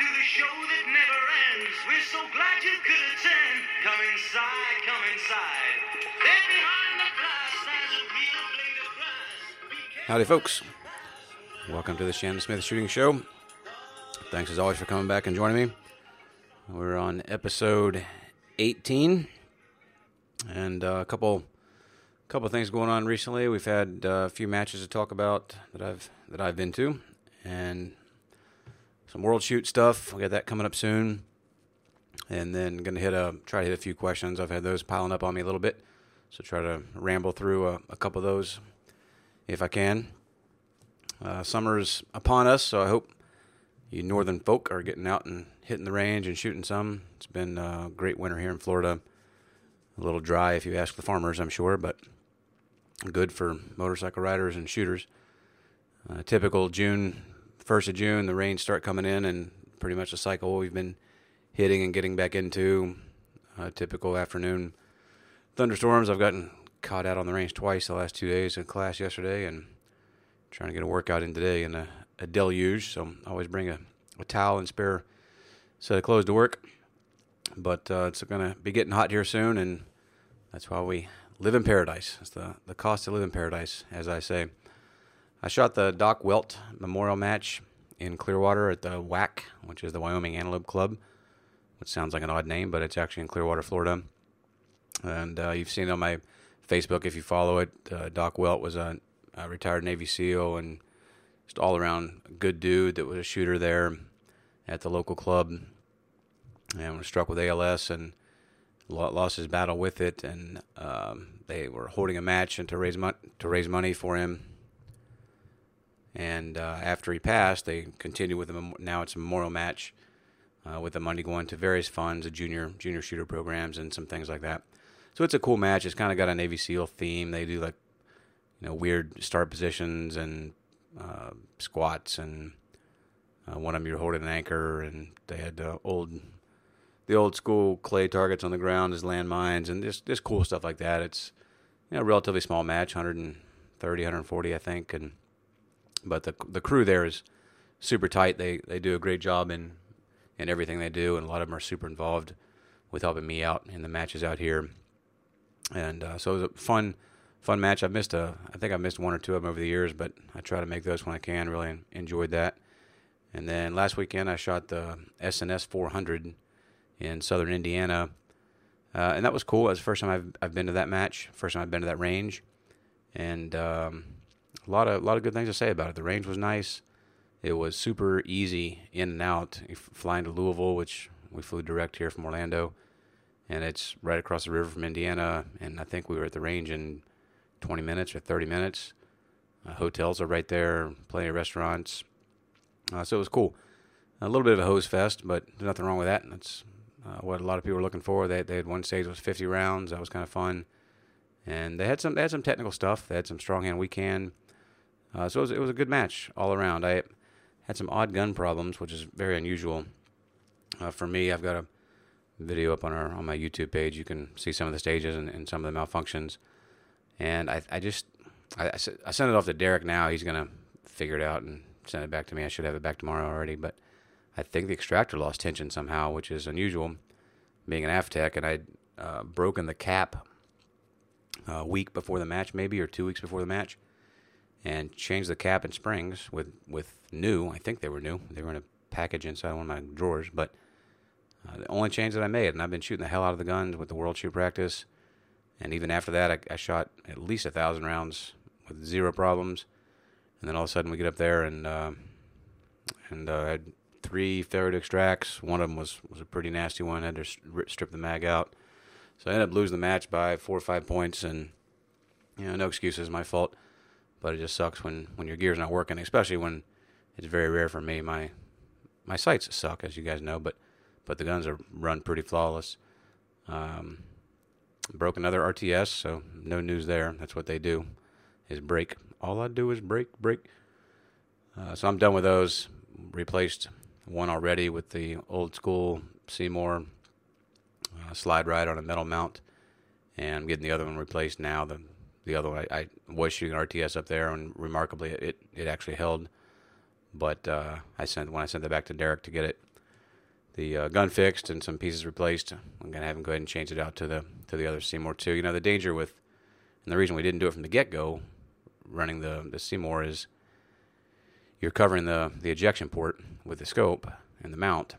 to the show that never ends. We're so glad you could attend. Come inside, come inside. There behind the glass a real blade of grass. Howdy, folks. Welcome to the Shannon Smith Shooting Show. Thanks as always for coming back and joining me. We're on episode 18, and uh, a couple couple things going on recently. We've had uh, a few matches to talk about that I've that I've been to, and some world shoot stuff. We got that coming up soon, and then gonna hit a try to hit a few questions. I've had those piling up on me a little bit, so try to ramble through a, a couple of those if I can. Uh, summer's upon us, so I hope you northern folk are getting out and hitting the range and shooting some. It's been a great winter here in Florida. A little dry if you ask the farmers, I'm sure, but good for motorcycle riders and shooters. Uh, typical June, first of June, the rains start coming in, and pretty much the cycle we've been hitting and getting back into. Uh, typical afternoon thunderstorms. I've gotten caught out on the range twice the last two days in class yesterday, and trying to get a workout in today in a, a deluge. So I always bring a, a towel and spare set of clothes to work. But uh, it's going to be getting hot here soon, and that's why we live in paradise. It's the, the cost to live in paradise, as I say. I shot the Doc Welt Memorial Match in Clearwater at the WAC, which is the Wyoming Antelope Club, which sounds like an odd name, but it's actually in Clearwater, Florida. And uh, you've seen on my Facebook if you follow it. Uh, Doc Welt was a, a retired Navy SEAL and just all around good dude that was a shooter there at the local club and was struck with ALS and lost his battle with it. And um, they were holding a match and to raise mon- to raise money for him. And uh, after he passed, they continued with him. Now it's a memorial match uh, with the money going to various funds, the junior junior shooter programs, and some things like that. So it's a cool match. It's kind of got a Navy SEAL theme. They do like you know weird start positions and uh, squats, and uh, one of them you're holding an anchor, and they had old the old school clay targets on the ground as landmines, and just just cool stuff like that. It's you know relatively small match, 130, 140, I think, and but the the crew there is super tight. They they do a great job in in everything they do, and a lot of them are super involved with helping me out in the matches out here. And uh, so it was a fun fun match. I've missed a I think I've missed one or two of them over the years, but I try to make those when I can. Really enjoyed that. And then last weekend I shot the SNS 400 in southern Indiana, uh, and that was cool. It was the first time I've I've been to that match. First time I've been to that range, and um, a lot of a lot of good things to say about it. The range was nice. It was super easy in and out. Flying to Louisville, which we flew direct here from Orlando, and it's right across the river from Indiana. And I think we were at the range in 20 minutes or 30 minutes. Uh, hotels are right there, plenty of restaurants. Uh, so it was cool. A little bit of a hose fest, but there's nothing wrong with that. That's uh, what a lot of people were looking for. They they had one stage was 50 rounds. That was kind of fun, and they had some they had some technical stuff. They had some strong hand, weak hand. Uh, so it was, it was a good match all around. I had some odd gun problems, which is very unusual uh, for me. I've got a video up on our on my YouTube page. You can see some of the stages and, and some of the malfunctions. And I I just I, I sent it off to Derek now. He's gonna figure it out and send it back to me. I should have it back tomorrow already, but I think the extractor lost tension somehow, which is unusual, being an AFTEC, and I'd uh, broken the cap a week before the match, maybe or two weeks before the match, and changed the cap and springs with with new. I think they were new. They were in a package inside one of my drawers, but uh, the only change that I made, and I've been shooting the hell out of the guns with the World Shoot Practice, and even after that, I, I shot at least a thousand rounds with zero problems, and then all of a sudden we get up there and uh, and uh, I had three to extracts. One of them was was a pretty nasty one. I had to strip the mag out, so I ended up losing the match by four or five points, and you know no excuses, my fault. But it just sucks when when your gear's not working, especially when it's very rare for me. My my sights suck, as you guys know, but but the guns are run pretty flawless. Um, broke another RTS, so no news there. That's what they do, is break. All I do is break, break. Uh, so I'm done with those. Replaced one already with the old school C-More uh, slide ride on a metal mount, and I'm getting the other one replaced now. The the other one I, I was shooting RTS up there, and remarkably it it actually held. But uh, I sent when I sent it back to Derek to get it the uh, gun fixed and some pieces replaced. I'm gonna have him go ahead and change it out to the to the other C-More too. You know the danger with, and the reason we didn't do it from the get go, running the the C-More is you're covering the the ejection port with the scope and the mount,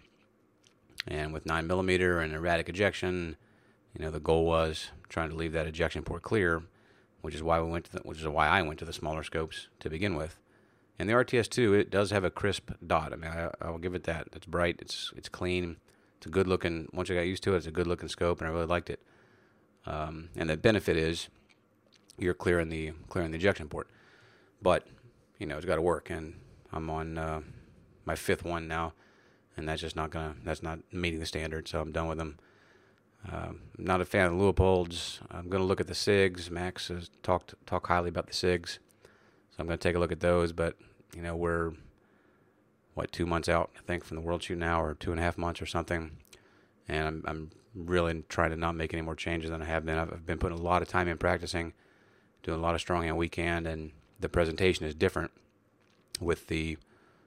and with nine millimeter and erratic ejection, you know the goal was trying to leave that ejection port clear, which is why we went to the, which is why I went to the smaller scopes to begin with. And the RTS2, it does have a crisp dot. I mean, I, I'll give it that. It's bright. It's it's clean. It's a good looking. Once I got used to it, it's a good looking scope, and I really liked it. Um, and the benefit is you're clearing the clearing the ejection port, but you know it's got to work. And I'm on uh, my fifth one now, and that's just not gonna. That's not meeting the standard. So I'm done with them. Um, not a fan of the Leupolds. I'm going to look at the SIGs. Max has talked talk highly about the SIGs, so I'm going to take a look at those. But you know, we're what two months out, I think, from the World Shoot now, or two and a half months or something. And I'm I'm really trying to not make any more changes than I have been. I've, I've been putting a lot of time in practicing, doing a lot of strong hand weak hand, and the presentation is different with the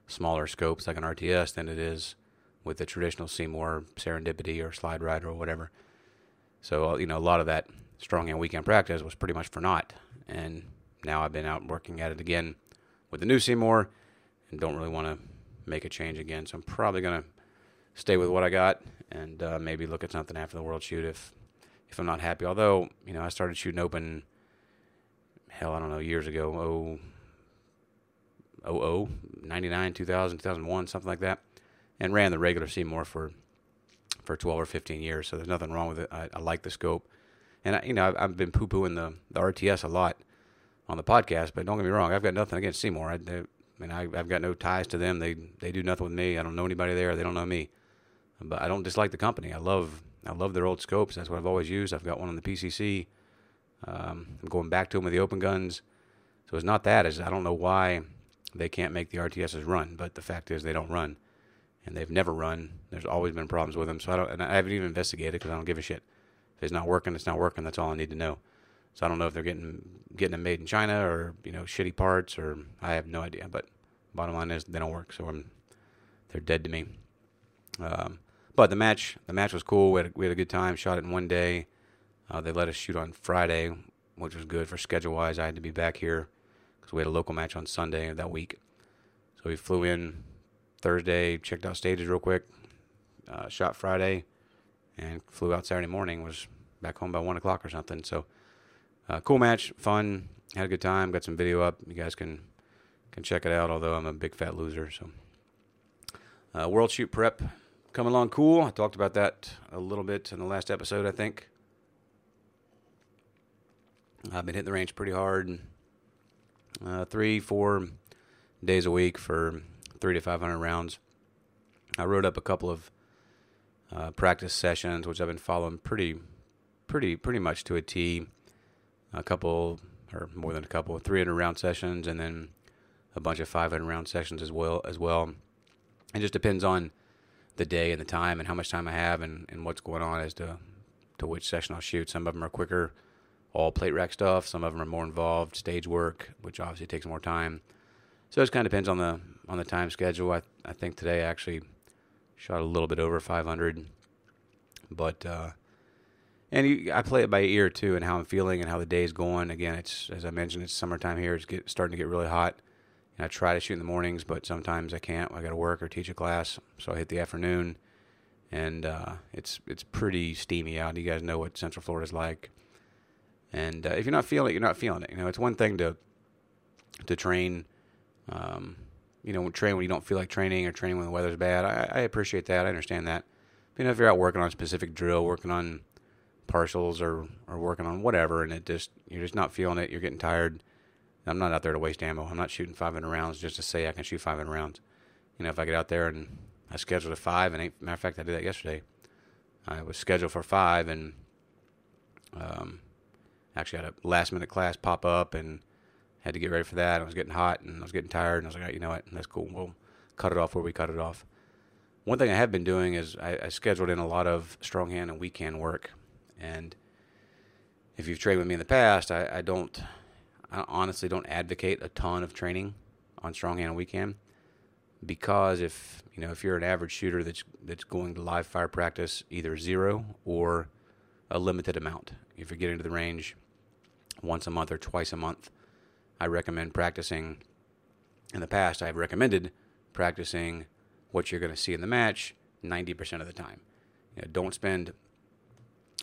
smaller scopes like an RTS than it is with the traditional C-More Serendipity or Slide Rider or whatever. So uh, you know, a lot of that strong hand weak hand practice was pretty much for naught. And now I've been out working at it again with the new C-More, and don't really want to make a change again. So I'm probably gonna stay with what I got and uh, maybe look at something after the World Shoot if if I'm not happy. Although you know, I started shooting open. Hell, I don't know, years ago, oh, oh, oh, 99, 2000, 2001, something like that, and ran the regular C-More for for 12 or 15 years. So there's nothing wrong with it. I, I like the scope, and I, you know I've, I've been poo pooing the the RTS a lot on the podcast. But don't get me wrong, I've got nothing against C-More. I, they, I mean, I, I've got no ties to them. They they do nothing with me. I don't know anybody there. They don't know me. But I don't dislike the company. I love I love their old scopes. That's what I've always used. I've got one on the PCC. Um, I'm going back to them with the open guns. So it's not that. It's, I don't know why they can't make the RTSs run. But the fact is, they don't run and they've never run. There's always been problems with them. So I don't, and I haven't even investigated because I don't give a shit. If it's not working, it's not working. That's all I need to know. So I don't know if they're getting getting them made in China or you know shitty parts or I have no idea. But bottom line is they don't work. So I'm, they're dead to me. Um, but the match the match was cool. We had a, we had a good time. Shot it in one day. Uh, they let us shoot on Friday, which was good for schedule wise. I had to be back here because we had a local match on Sunday of that week. So we flew in Thursday, checked out stages real quick, uh, shot Friday, and flew out Saturday morning. Was back home by one o'clock or something. So, uh, cool match, fun, had a good time. Got some video up. You guys can can check it out. Although I'm a big fat loser, so uh, World Shoot Prep coming along cool. I talked about that a little bit in the last episode, I think. I've been hitting the range pretty hard, uh, three, four days a week for three to 500 rounds. I wrote up a couple of uh, practice sessions, which I've been following pretty, pretty, pretty much to a T. A couple, or more than a couple, 300 round sessions, and then a bunch of 500 round sessions as well. As well, it just depends on the day and the time and how much time I have and, and what's going on as to to which session I'll shoot. Some of them are quicker, all plate rack stuff. Some of them are more involved, stage work, which obviously takes more time. So it just kind of depends on the on the time schedule. I I think today I actually shot a little bit over 500, but uh, and you, I play it by ear too, and how I'm feeling and how the day's going. Again, it's as I mentioned, it's summertime here. It's get, starting to get really hot. And I try to shoot in the mornings, but sometimes I can't. I got to work or teach a class, so I hit the afternoon, and uh, it's it's pretty steamy out. You guys know what Central Florida's like, and uh, if you're not feeling it, you're not feeling it. You know, it's one thing to to train um, you know, train when you don't feel like training or training when the weather's bad. I, I appreciate that. I understand that. But, you know, if you're out working on a specific drill, working on partials or, or working on whatever, and it just you're just not feeling it, you're getting tired. I'm not out there to waste ammo. I'm not shooting 500 rounds just to say I can shoot 500 rounds. You know, if I get out there and I scheduled a five, and matter of fact, I did that yesterday. I was scheduled for five, and um, actually had a last minute class pop up, and had to get ready for that. I was getting hot and I was getting tired, and I was like, you know what, that's cool. We'll cut it off where we cut it off. One thing I have been doing is I, I scheduled in a lot of strong hand and weak hand work, and if you've trained with me in the past, I, I don't, I honestly don't advocate a ton of training on strong hand and weak hand because if you know if you're an average shooter that's that's going to live fire practice either zero or a limited amount. If you're getting to the range once a month or twice a month, I recommend practicing. In the past, I've recommended practicing what you're going to see in the match 90% of the time. You know, don't spend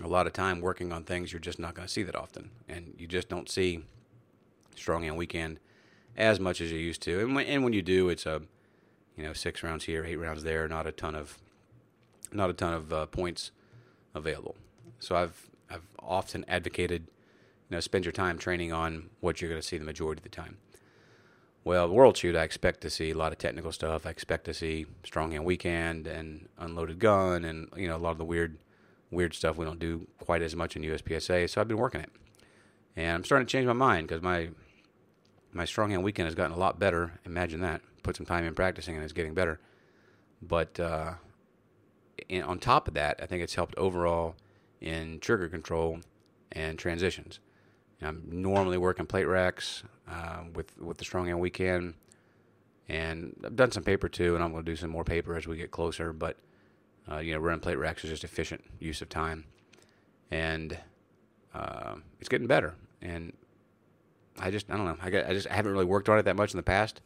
a lot of time working on things you're just not going to see that often, and you just don't see strong hand weak hand as much as you used to. And when, and when you do, it's a you know six rounds here, eight rounds there, not a ton of not a ton of uh, points available. So I've I've often advocated know spend your time training on what you're going to see the majority of the time. Well, World Shoot, I expect to see a lot of technical stuff. I expect to see strong hand weak hand and unloaded gun, and you know a lot of the weird, weird stuff we don't do quite as much in USPSA. So I've been working it, and I'm starting to change my mind because my my strong hand weak hand has gotten a lot better. Imagine that. Put some time in practicing, and it's getting better. But uh, on top of that, I think it's helped overall in trigger control and transitions. I'm normally working plate racks uh, with with the strong hand weak hand, and I've done some paper too, and I'm going to do some more paper as we get closer. But uh, you know, running plate racks is just efficient use of time, and uh, it's getting better. And I just I don't know I, got, I just I haven't really worked on it that much in the past.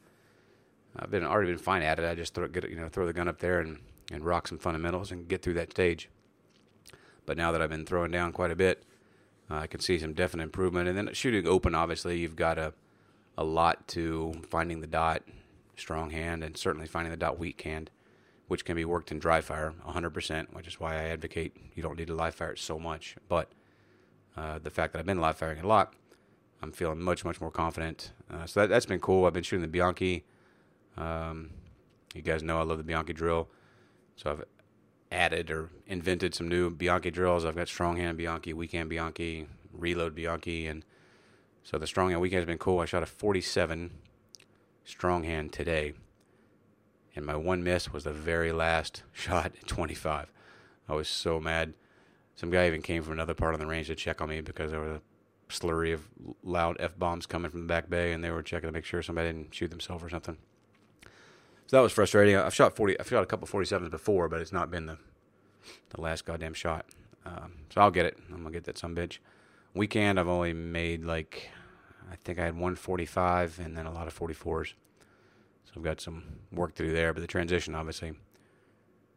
I've been already been fine at it. I just throw get you know throw the gun up there and and rock some fundamentals and get through that stage. But now that I've been throwing down quite a bit, uh, I can see some definite improvement. And then shooting open, obviously, you've got a a lot to finding the dot strong hand and certainly finding the dot weak hand, which can be worked in dry fire 100%, which is why I advocate you don't need to live fire it so much. But uh, the fact that I've been live firing a lot, I'm feeling much, much more confident. Uh, so that, that's been cool. I've been shooting the Bianchi. Um, you guys know I love the Bianchi drill. So I've added or invented some new Bianchi drills. I've got strong hand Bianchi, weak hand Bianchi, reload Bianchi, and so the strong hand weak hand has been cool. I shot a 47 strong hand today, and my one miss was the very last shot at 25. I was so mad. Some guy even came from another part of the range to check on me because there was a slurry of loud f bombs coming from the back bay, and they were checking to make sure somebody didn't shoot themselves or something. So that was frustrating. I've shot 40. I've shot a couple 47s before, but it's not been the the last goddamn shot. Um, so I'll get it. I'm gonna get that some bitch. Weak hand, I've only made like I think I had 145 and then a lot of 44s. So I've got some work to do there. But the transition, obviously,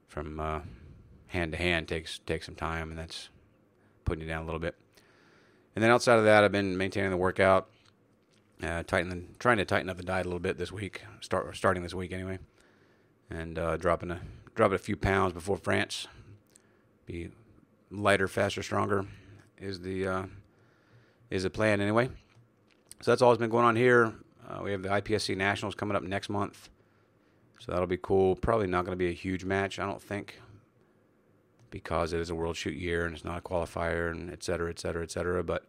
from uh, hand to hand takes takes some time, and that's putting you down a little bit. And then outside of that, I've been maintaining the workout uh, tighten, trying to tighten up the diet a little bit this week. Start starting this week anyway, and uh, dropping a dropping a few pounds before France. Be lighter, faster, stronger is the uh, is the plan anyway. So that's all that's been going on here. Uh, we have the IPSC Nationals coming up next month, so that'll be cool. Probably not going to be a huge match, I don't think, because it is a World Shoot year and it's not a qualifier and et cetera, et cetera, et cetera. But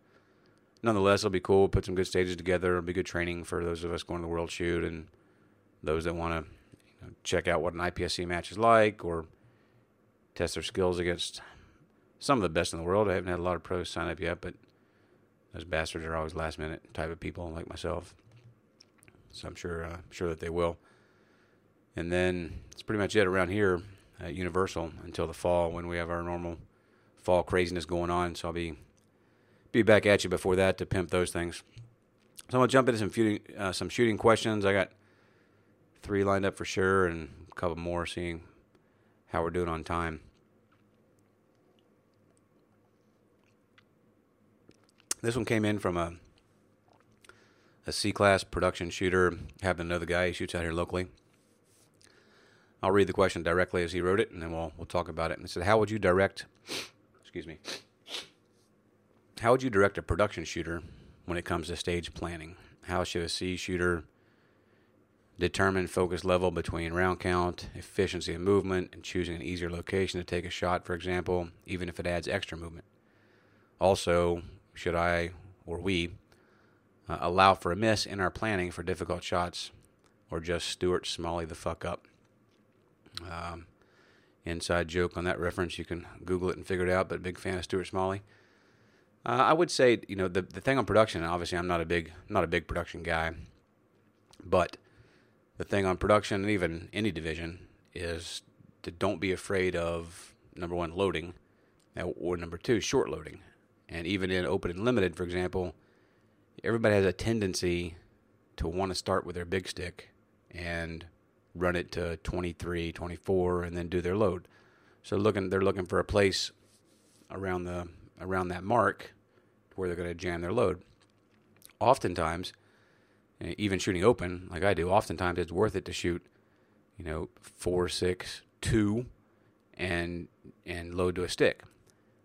nonetheless, it'll be cool. Put some good stages together. It'll be good training for those of us going to the World Shoot and those that want to you know, check out what an IPSC match is like or test their skills against some of the best in the world. I haven't had a lot of pros sign up yet, but those bastards are always last minute type of people like myself. So I'm sure uh, sure that they will. And then it's pretty much it around here at Universal until the fall when we have our normal fall craziness going on. So I'll be be back at you before that to pimp those things. So I'm gonna jump into some shooting, uh, some shooting questions. I got three lined up for sure, and a couple more, seeing how we're doing on time. This one came in from a a C class production shooter. Happen to know the guy. He shoots out here locally. I'll read the question directly as he wrote it, and then we'll we'll talk about it. And it said, "How would you direct?" Excuse me. How would you direct a production shooter when it comes to stage planning? How should a C shooter determine focus level between round count, efficiency of movement, and choosing an easier location to take a shot, for example, even if it adds extra movement? Also, should I or we uh, allow for a miss in our planning for difficult shots, or just Stuart Smalley the fuck up? Um, inside joke on that reference. You can Google it and figure it out. But big fan of Stuart Smalley. Uh, I would say, you know, the the thing on production. Obviously, I'm not a big not a big production guy, but the thing on production and even any division is to don't be afraid of number one loading, uh, or number two short loading, and even in open and limited, for example, everybody has a tendency to want to start with their big stick and run it to 23, 24, and then do their load. So looking, they're looking for a place around the around that mark where they're going to jam their load. Oftentimes, even shooting open, like I do, oftentimes it's worth it to shoot, you know, four, six, two, and and load to a stick.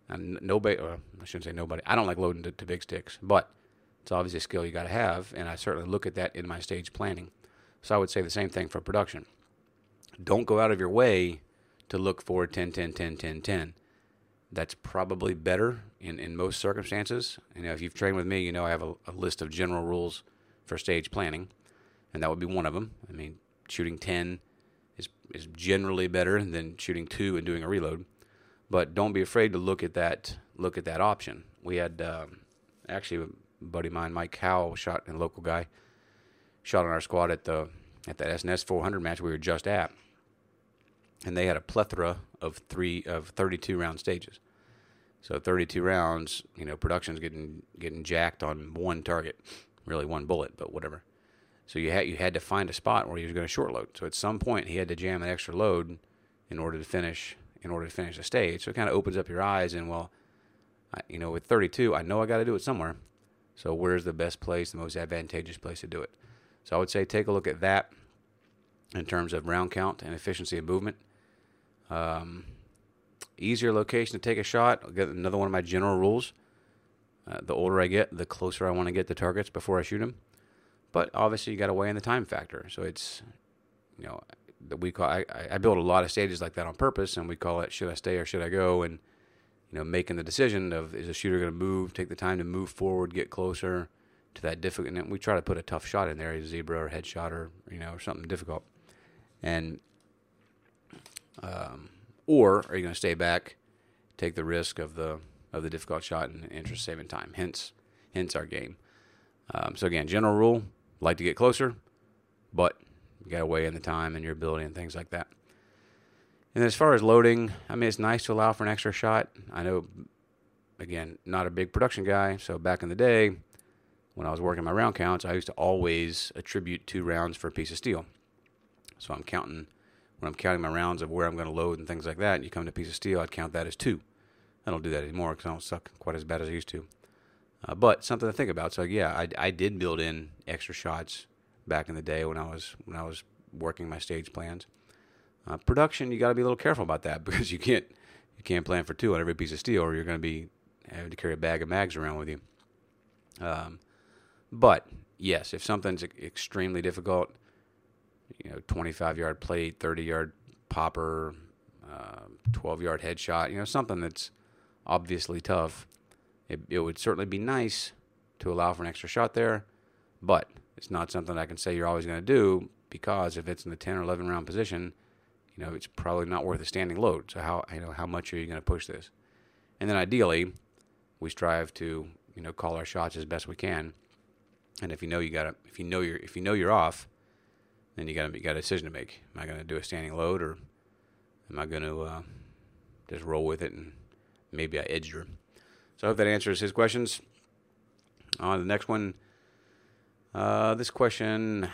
And nobody, I shouldn't say nobody. I don't like loading to, to big sticks, but it's obviously a skill you got to have, and I certainly look at that in my stage planning. So I would say the same thing for production. Don't go out of your way to look for 10, 10, 10, 10, 10. That's probably better in, in most circumstances. You know, if you've trained with me, you know I have a, a list of general rules for stage planning, and that would be one of them. I mean, shooting 10 is, is generally better than shooting two and doing a reload. But don't be afraid to look at that look at that option. We had um, actually a buddy of mine, Mike Howell, shot a local guy, shot on our squad at the at that SNS 400 match we were just at, and they had a plethora of three of 32 round stages. So 32 rounds, you know, production's getting getting jacked on one target, really one bullet, but whatever. So you had you had to find a spot where he was going to short load. So at some point he had to jam an extra load in order to finish in order to finish the stage. So it kind of opens up your eyes and well, I, you know, with 32, I know I got to do it somewhere. So where's the best place, the most advantageous place to do it? So I would say take a look at that in terms of round count and efficiency of movement. Um, easier location to take a shot. I'll get another one of my general rules. Uh, the older I get, the closer I want to get the targets before I shoot them. But obviously, you got to weigh in the time factor. So it's, you know, we call I, I build a lot of stages like that on purpose, and we call it should I stay or should I go? And you know, making the decision of is a shooter going to move, take the time to move forward, get closer to that difficult. And we try to put a tough shot in there, a zebra or headshot or you know, or something difficult. And um, or are you going to stay back, take the risk of the of the difficult shot and interest saving time? Hence, hence our game. Um, so again, general rule: like to get closer, but you got to weigh in the time and your ability and things like that. And as far as loading, I mean, it's nice to allow for an extra shot. I know, again, not a big production guy, so back in the day, when I was working my round counts, I used to always attribute two rounds for a piece of steel. So I'm counting when I'm counting my rounds of where I'm going to load and things like that. And you come to a piece of steel, I'd count that as two. I don't do that anymore because I don't suck quite as bad as I used to. Uh, but something to think about. So yeah, I, I did build in extra shots back in the day when I was when I was working my stage plans. Uh, production, you got to be a little careful about that because you can't you can't plan for two on every piece of steel, or you're going to be having to carry a bag of mags around with you. Um, but yes, if something's extremely difficult, you know, 25 yard plate, 30 yard popper, uh, 12 yard headshot, you know, something that's obviously tough. It, it would certainly be nice to allow for an extra shot there, but it's not something I can say you're always going to do because if it's in the 10 or 11 round position, you know, it's probably not worth a standing load. So how you know how much are you going to push this? And then ideally, we strive to you know call our shots as best we can. And if you know you got if you know you're if you know you're off, then you got you got a decision to make. Am I going to do a standing load or am I going to uh, just roll with it and maybe I edged her? So I hope that answers his questions. On the next one, uh, this question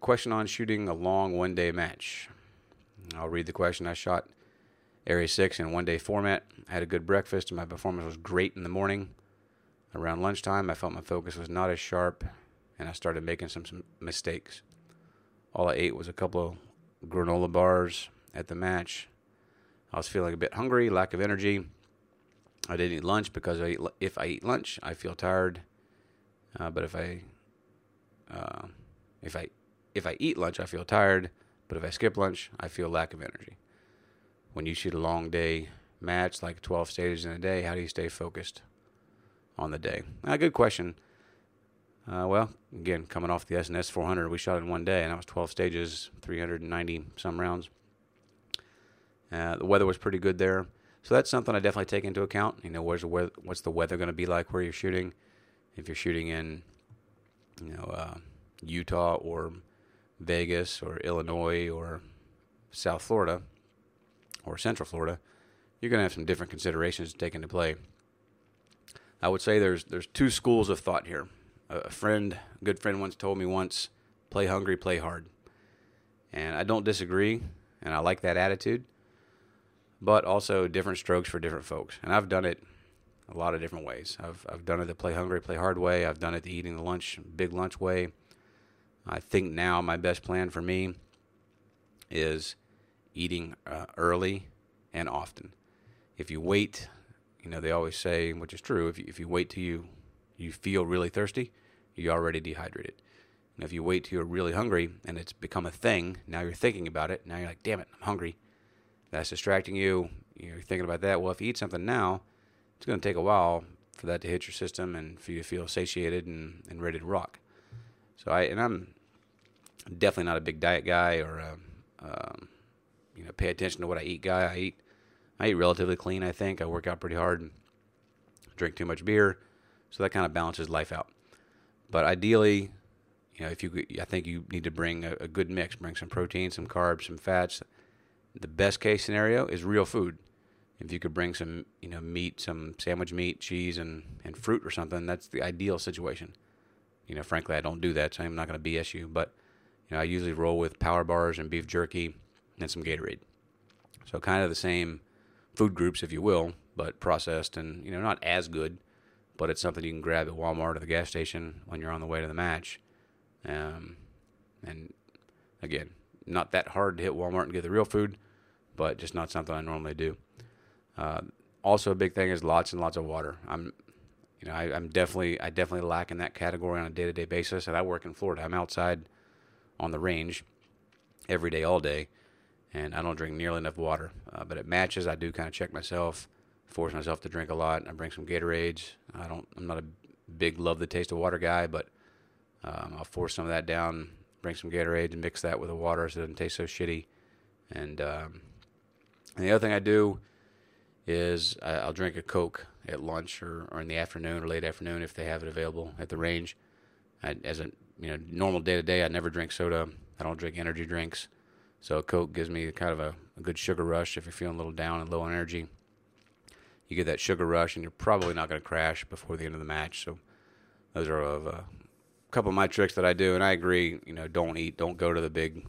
question on shooting a long one day match. I'll read the question. I shot Area 6 in one day format. I had a good breakfast, and my performance was great in the morning. Around lunchtime, I felt my focus was not as sharp, and I started making some, some mistakes. All I ate was a couple of granola bars at the match. I was feeling a bit hungry, lack of energy. I didn't eat lunch because I if I eat lunch, I feel tired. Uh, but if I uh, if I if I eat lunch, I feel tired. But if I skip lunch, I feel lack of energy. When you shoot a long day match, like 12 stages in a day, how do you stay focused on the day? A uh, good question. Uh, well, again, coming off the SNS 400, we shot in one day, and that was 12 stages, 390 some rounds. Uh, the weather was pretty good there, so that's something I definitely take into account. You know, where's the weather, what's the weather going to be like where you're shooting? If you're shooting in, you know, uh, Utah or Vegas or Illinois or South Florida or Central Florida, you're going to have some different considerations to take into play. I would say there's there's two schools of thought here. A friend, a good friend, once told me once, "Play hungry, play hard," and I don't disagree, and I like that attitude. But also different strokes for different folks, and I've done it a lot of different ways. I've I've done it the play hungry, play hard way. I've done it the eating the lunch, big lunch way. I think now my best plan for me is eating uh, early and often. If you wait, you know they always say, which is true, if you, if you wait till you you feel really thirsty, you're already dehydrated. And if you wait till you're really hungry and it's become a thing, now you're thinking about it. Now you're like, damn it, I'm hungry. That's distracting you. You're thinking about that. Well, if you eat something now, it's going to take a while for that to hit your system and for you to feel satiated and, and ready to rock. So I and I'm definitely not a big diet guy or a, um, you know pay attention to what I eat guy. I eat I eat relatively clean. I think I work out pretty hard, and drink too much beer, so that kind of balances life out. But ideally, you know, if you I think you need to bring a, a good mix, bring some protein, some carbs, some fats. The best case scenario is real food if you could bring some you know meat some sandwich meat cheese and and fruit or something that's the ideal situation you know frankly i don't do that so i'm not going to bs you but you know i usually roll with power bars and beef jerky and some gatorade so kind of the same food groups if you will but processed and you know not as good but it's something you can grab at walmart or the gas station when you're on the way to the match um, and again not that hard to hit walmart and get the real food but just not something i normally do uh, also, a big thing is lots and lots of water. I'm, you know, I, am definitely I definitely lack in that category on a day-to-day basis. And I work in Florida. I'm outside on the range every day, all day, and I don't drink nearly enough water. Uh, but at matches, I do kind of check myself, force myself to drink a lot. I bring some Gatorades. I don't. I'm not a big love the taste of water guy, but um, I'll force some of that down. Bring some Gatorade and mix that with the water so it doesn't taste so shitty. And, um, and the other thing I do is I'll drink a Coke at lunch or, or in the afternoon or late afternoon if they have it available at the range. I, as a you know normal day to day, I never drink soda. I don't drink energy drinks, so a Coke gives me kind of a, a good sugar rush if you're feeling a little down and low on energy. You get that sugar rush, and you're probably not going to crash before the end of the match. So those are a, a couple of my tricks that I do, and I agree. You know, don't eat, don't go to the big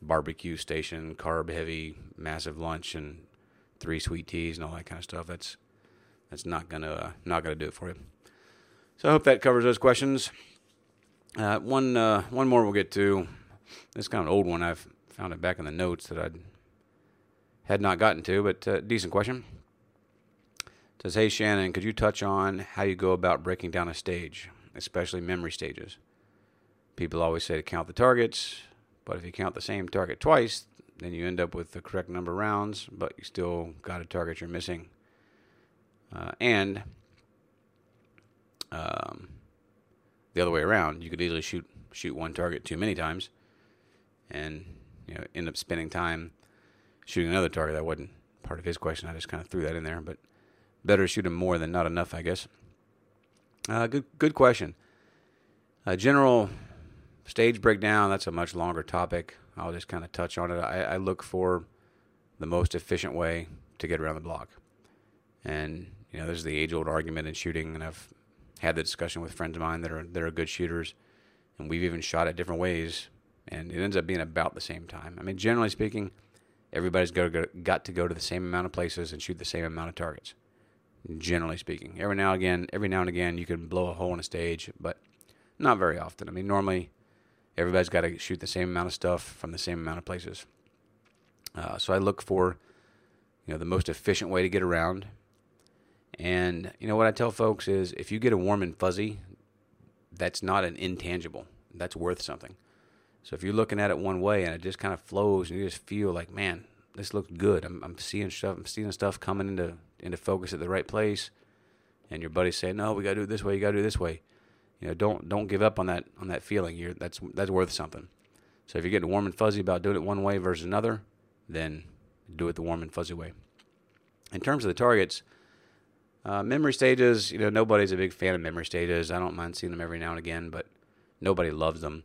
barbecue station, carb heavy, massive lunch, and three sweet teas and all that kind of stuff. That's that's not gonna uh, not gonna do it for you. So I hope that covers those questions. Uh, one uh, one more we'll get to. This is kind of an old one. I've found it back in the notes that I had not gotten to, but uh, decent question. Says, "Hey Shannon, could you touch on how you go about breaking down a stage, especially memory stages? People always say to count the targets, but if you count the same target twice, then you end up with the correct number of rounds, but you still got a target you're missing. Uh, and um, the other way around, you could easily shoot shoot one target too many times, and you know end up spending time shooting another target. That wasn't part of his question. I just kind of threw that in there, but better shoot him more than not enough, I guess. Uh, good good question. Uh, general stage breakdown. That's a much longer topic. I'll just kind of touch on it. I, I look for the most efficient way to get around the block. And, you know, there's the age old argument in shooting, and I've had the discussion with friends of mine that are, that are good shooters, and we've even shot at different ways, and it ends up being about the same time. I mean, generally speaking, everybody's got to go to the same amount of places and shoot the same amount of targets. Generally speaking, every now and again, every now and again, you can blow a hole in a stage, but not very often. I mean, normally everybody's got to shoot the same amount of stuff from the same amount of places. Uh, so I look for, you know, the most efficient way to get around. And you know what I tell folks is, if you get a warm and fuzzy, that's not an intangible. That's worth something. So if you're looking at it one way and it just kind of flows, and you just feel like, man, this looks good. I'm, I'm seeing stuff. I'm seeing stuff coming into into focus at the right place. And your buddy's saying, no, we got to do it this way. You got to do it this way you know, don't don't give up on that on that feeling. You're that's that's worth something. So if you're getting warm and fuzzy about doing it one way versus another, then do it the warm and fuzzy way. In terms of the targets, uh, memory stages, you know, nobody's a big fan of memory stages. I don't mind seeing them every now and again, but nobody loves them.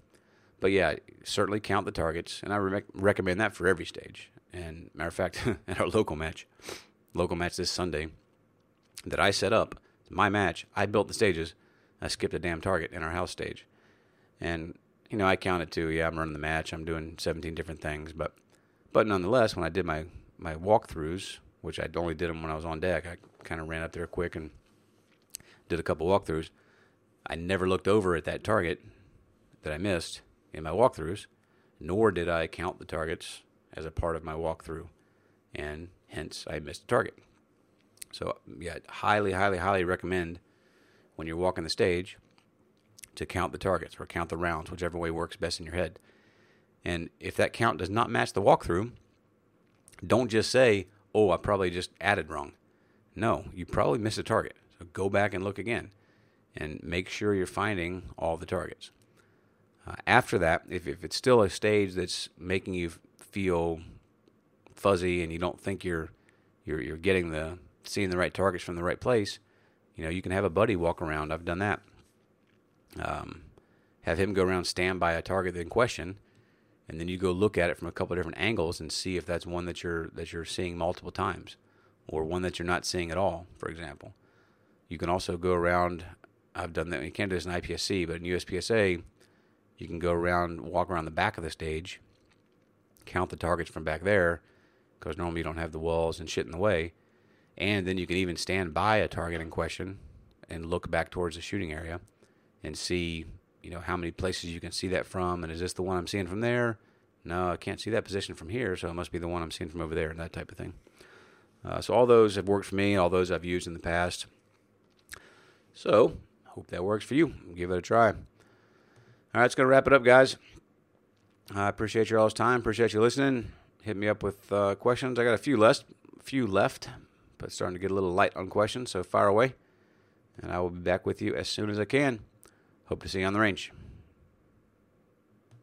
but yeah, certainly count the targets, and I re- recommend that for every stage. And matter of fact, at our local match, local match this Sunday, that I set up, my match, I built the stages. I skipped a damn target in our house stage, and you know I counted too. Yeah, I'm running the match. I'm doing 17 different things, but but nonetheless, when I did my my walkthroughs, which I only did them when I was on deck, I kind of ran up there quick and did a couple walkthroughs. I never looked over at that target that I missed in my walkthroughs, nor did I count the targets as a part of my walkthrough, and hence I missed a target. So, yeah, highly, highly, highly recommend when you're walking the stage to count the targets or count the rounds, whichever way works best in your head. And if that count does not match the walkthrough, don't just say, oh, I probably just added wrong. No, you probably missed a target. So go back and look again and make sure you're finding all the targets. Uh, after that, if, if it's still a stage that's making you feel fuzzy and you don't think you're you're you're getting the seeing the right targets from the right place, you know you can have a buddy walk around. I've done that. Um, have him go around, stand by a target in question, and then you go look at it from a couple of different angles and see if that's one that you're that you're seeing multiple times, or one that you're not seeing at all. For example, you can also go around. I've done that. You can't do this in IPSC, but in USPSA, you can go around, walk around the back of the stage, count the targets from back there, because normally you don't have the walls and shit in the way, and then you can even stand by a target in question and look back towards the shooting area and see you know how many places you can see that from. And is this the one i'm seeing from there? No i can't see that position from here so it must be the one i'm seeing from over there and that type of thing. Uh, so all those have worked for me all those i've used in the past. So hope that works for you. Give it a try. All right it's going to wrap it up guys. I appreciate your all's time. Appreciate you listening hit me up with uh, questions i got a few left few left but starting to get a little light on questions so fire away and i will be back with you as soon as i can Hope to see you on the range.